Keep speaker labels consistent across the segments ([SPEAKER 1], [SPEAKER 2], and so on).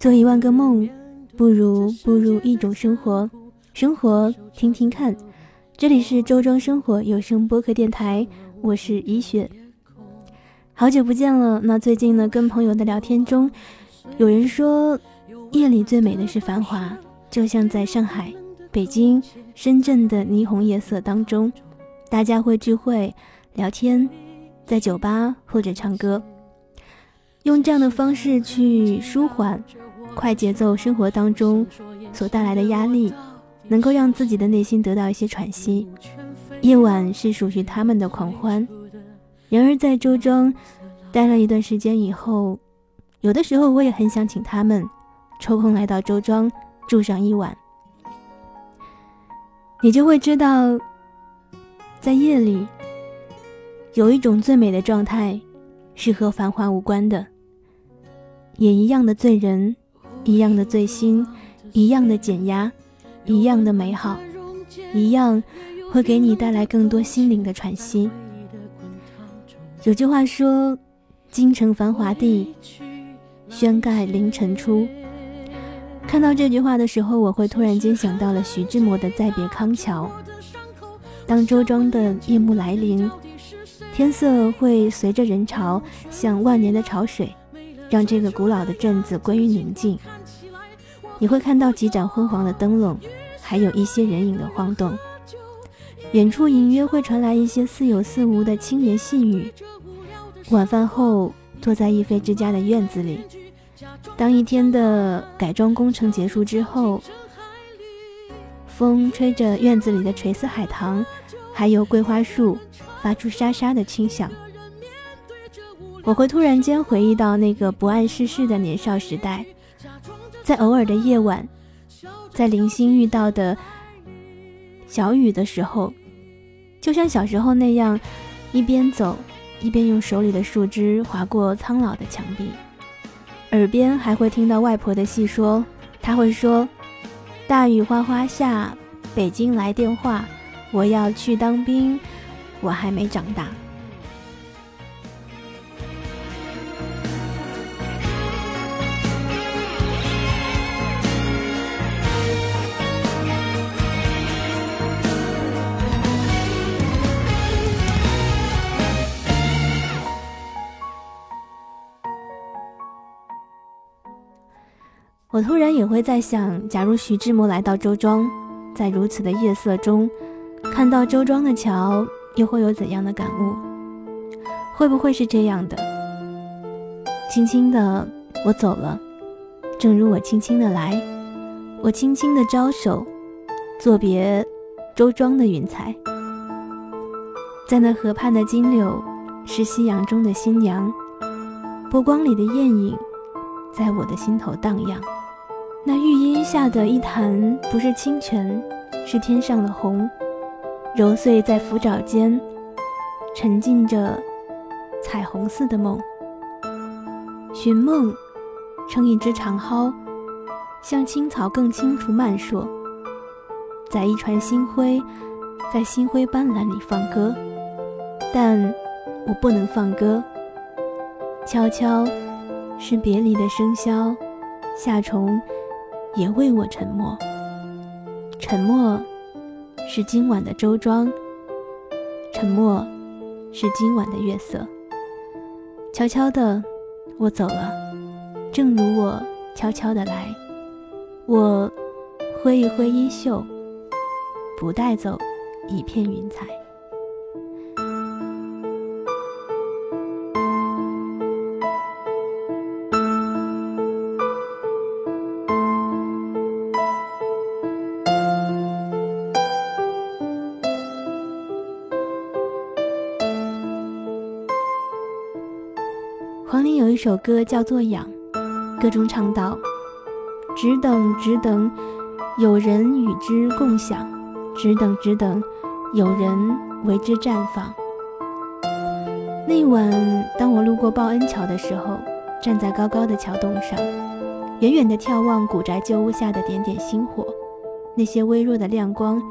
[SPEAKER 1] 做一万个梦，不如步入一种生活。生活，听听看。这里是周庄生活有声播客电台，我是依雪。好久不见了。那最近呢，跟朋友的聊天中，有人说，夜里最美的是繁华，就像在上海、北京、深圳的霓虹夜色当中，大家会聚会聊天，在酒吧或者唱歌，用这样的方式去舒缓快节奏生活当中所带来的压力，能够让自己的内心得到一些喘息。夜晚是属于他们的狂欢。然而，在周庄待了一段时间以后，有的时候我也很想请他们抽空来到周庄住上一晚。你就会知道，在夜里有一种最美的状态，是和繁华无关的，也一样的醉人，一样的醉心，一样的减压，一样的美好，一样会给你带来更多心灵的喘息。有句话说：“京城繁华地，轩盖凌晨出。”看到这句话的时候，我会突然间想到了徐志摩的《再别康桥》。当周庄的夜幕来临，天色会随着人潮像万年的潮水，让这个古老的镇子归于宁静。你会看到几盏昏黄的灯笼，还有一些人影的晃动。远处隐约会传来一些似有似无的轻言细语。晚饭后，坐在一菲之家的院子里，当一天的改装工程结束之后，风吹着院子里的垂丝海棠，还有桂花树，发出沙沙的清响。我会突然间回忆到那个不谙世事的年少时代，在偶尔的夜晚，在零星遇到的小雨的时候，就像小时候那样，一边走。一边用手里的树枝划过苍老的墙壁，耳边还会听到外婆的细说。她会说：“大雨哗哗下，北京来电话，我要去当兵，我还没长大。”我突然也会在想，假如徐志摩来到周庄，在如此的夜色中，看到周庄的桥，又会有怎样的感悟？会不会是这样的？轻轻的，我走了，正如我轻轻的来，我轻轻的招手，作别周庄的云彩。在那河畔的金柳，是夕阳中的新娘，波光里的艳影，在我的心头荡漾。那玉荫下的一潭，不是清泉，是天上的虹，揉碎在浮爪间，沉浸着彩虹似的梦。寻梦，撑一只长蒿，像青草更清楚漫溯，在一船星辉，在星辉斑斓里放歌，但我不能放歌。悄悄，是别离的笙箫，夏虫。也为我沉默，沉默是今晚的周庄，沉默是今晚的月色。悄悄的，我走了，正如我悄悄的来。我挥一挥衣袖，不带走一片云彩。黄龄有一首歌叫做《痒》，歌中唱道：“只等只等，有人与之共享；只等只等，有人为之绽放。”那晚，当我路过报恩桥的时候，站在高高的桥洞上，远远地眺望古宅旧屋下的点点星火，那些微弱的亮光，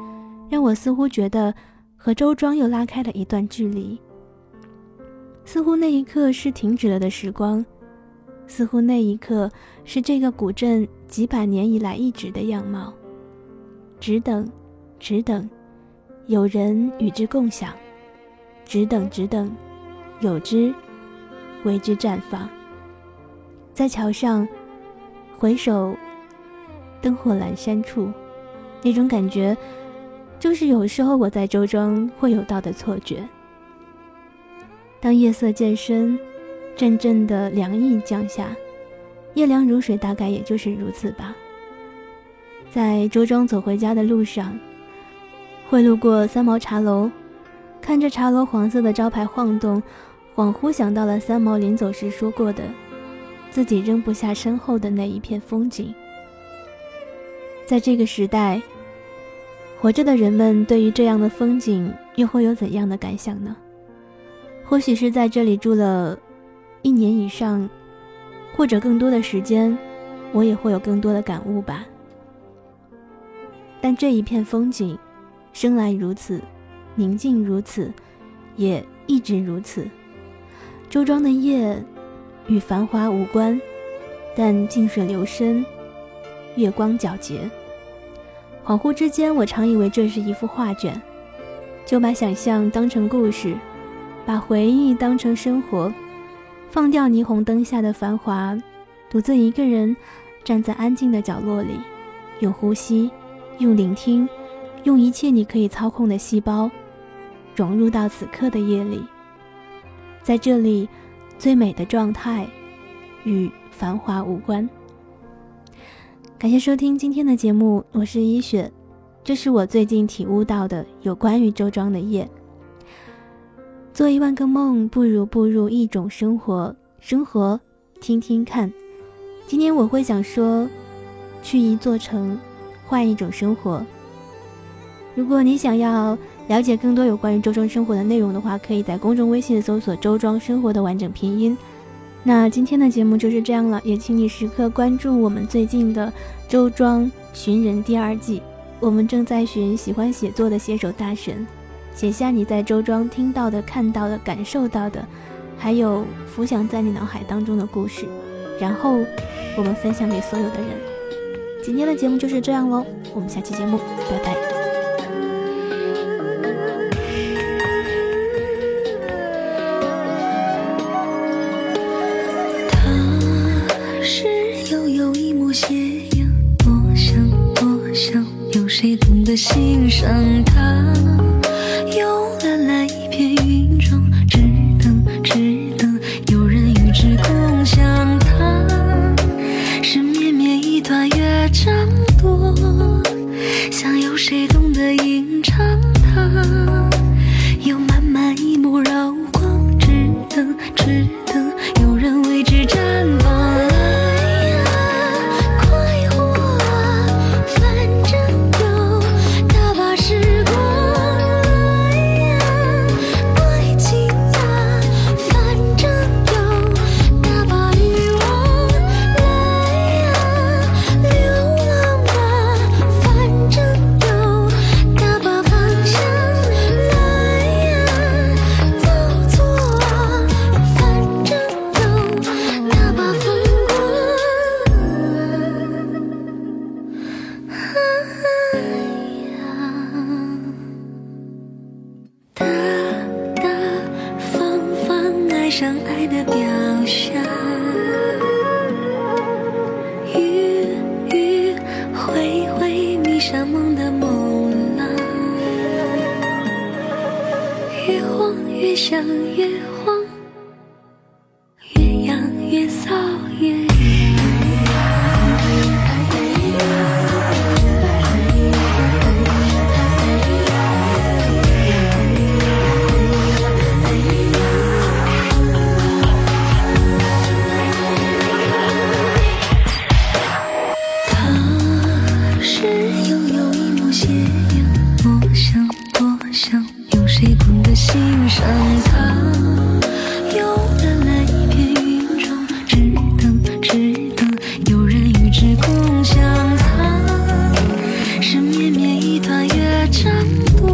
[SPEAKER 1] 让我似乎觉得和周庄又拉开了一段距离。似乎那一刻是停止了的时光，似乎那一刻是这个古镇几百年以来一直的样貌。只等，只等，有人与之共享；只等，只等，有之为之绽放。在桥上，回首灯火阑珊处，那种感觉，就是有时候我在周庄会有到的错觉。当夜色渐深，阵阵的凉意降下，夜凉如水，大概也就是如此吧。在周庄走回家的路上，会路过三毛茶楼，看着茶楼黄色的招牌晃动，恍惚想到了三毛临走时说过的，自己扔不下身后的那一片风景。在这个时代，活着的人们对于这样的风景又会有怎样的感想呢？或许是在这里住了一年以上，或者更多的时间，我也会有更多的感悟吧。但这一片风景，生来如此，宁静如此，也一直如此。周庄的夜，与繁华无关，但静水流深，月光皎洁。恍惚之间，我常以为这是一幅画卷，就把想象当成故事，把回忆当成生活，放掉霓虹灯下的繁华，独自一个人站在安静的角落里，用呼吸。用聆听，用一切你可以操控的细胞，融入到此刻的夜里。在这里，最美的状态与繁华无关。感谢收听今天的节目，我是一雪。这是我最近体悟到的有关于周庄的夜。做一万个梦，不如步入一种生活。生活，听听看。今天我会想说，去一座城。换一种生活。如果你想要了解更多有关于周庄生活的内容的话，可以在公众微信搜索“周庄生活”的完整拼音。那今天的节目就是这样了，也请你时刻关注我们最近的《周庄寻人》第二季。我们正在寻喜欢写作的写手大神，写下你在周庄听到的、看到的、感受到的，还有浮想在你脑海当中的故事，然后我们分享给所有的人。今天的节目就是这样喽，我们下期节目，拜拜。
[SPEAKER 2] 他是悠悠一抹斜阳，我想，我想，有谁懂得欣赏
[SPEAKER 3] 相约谁懂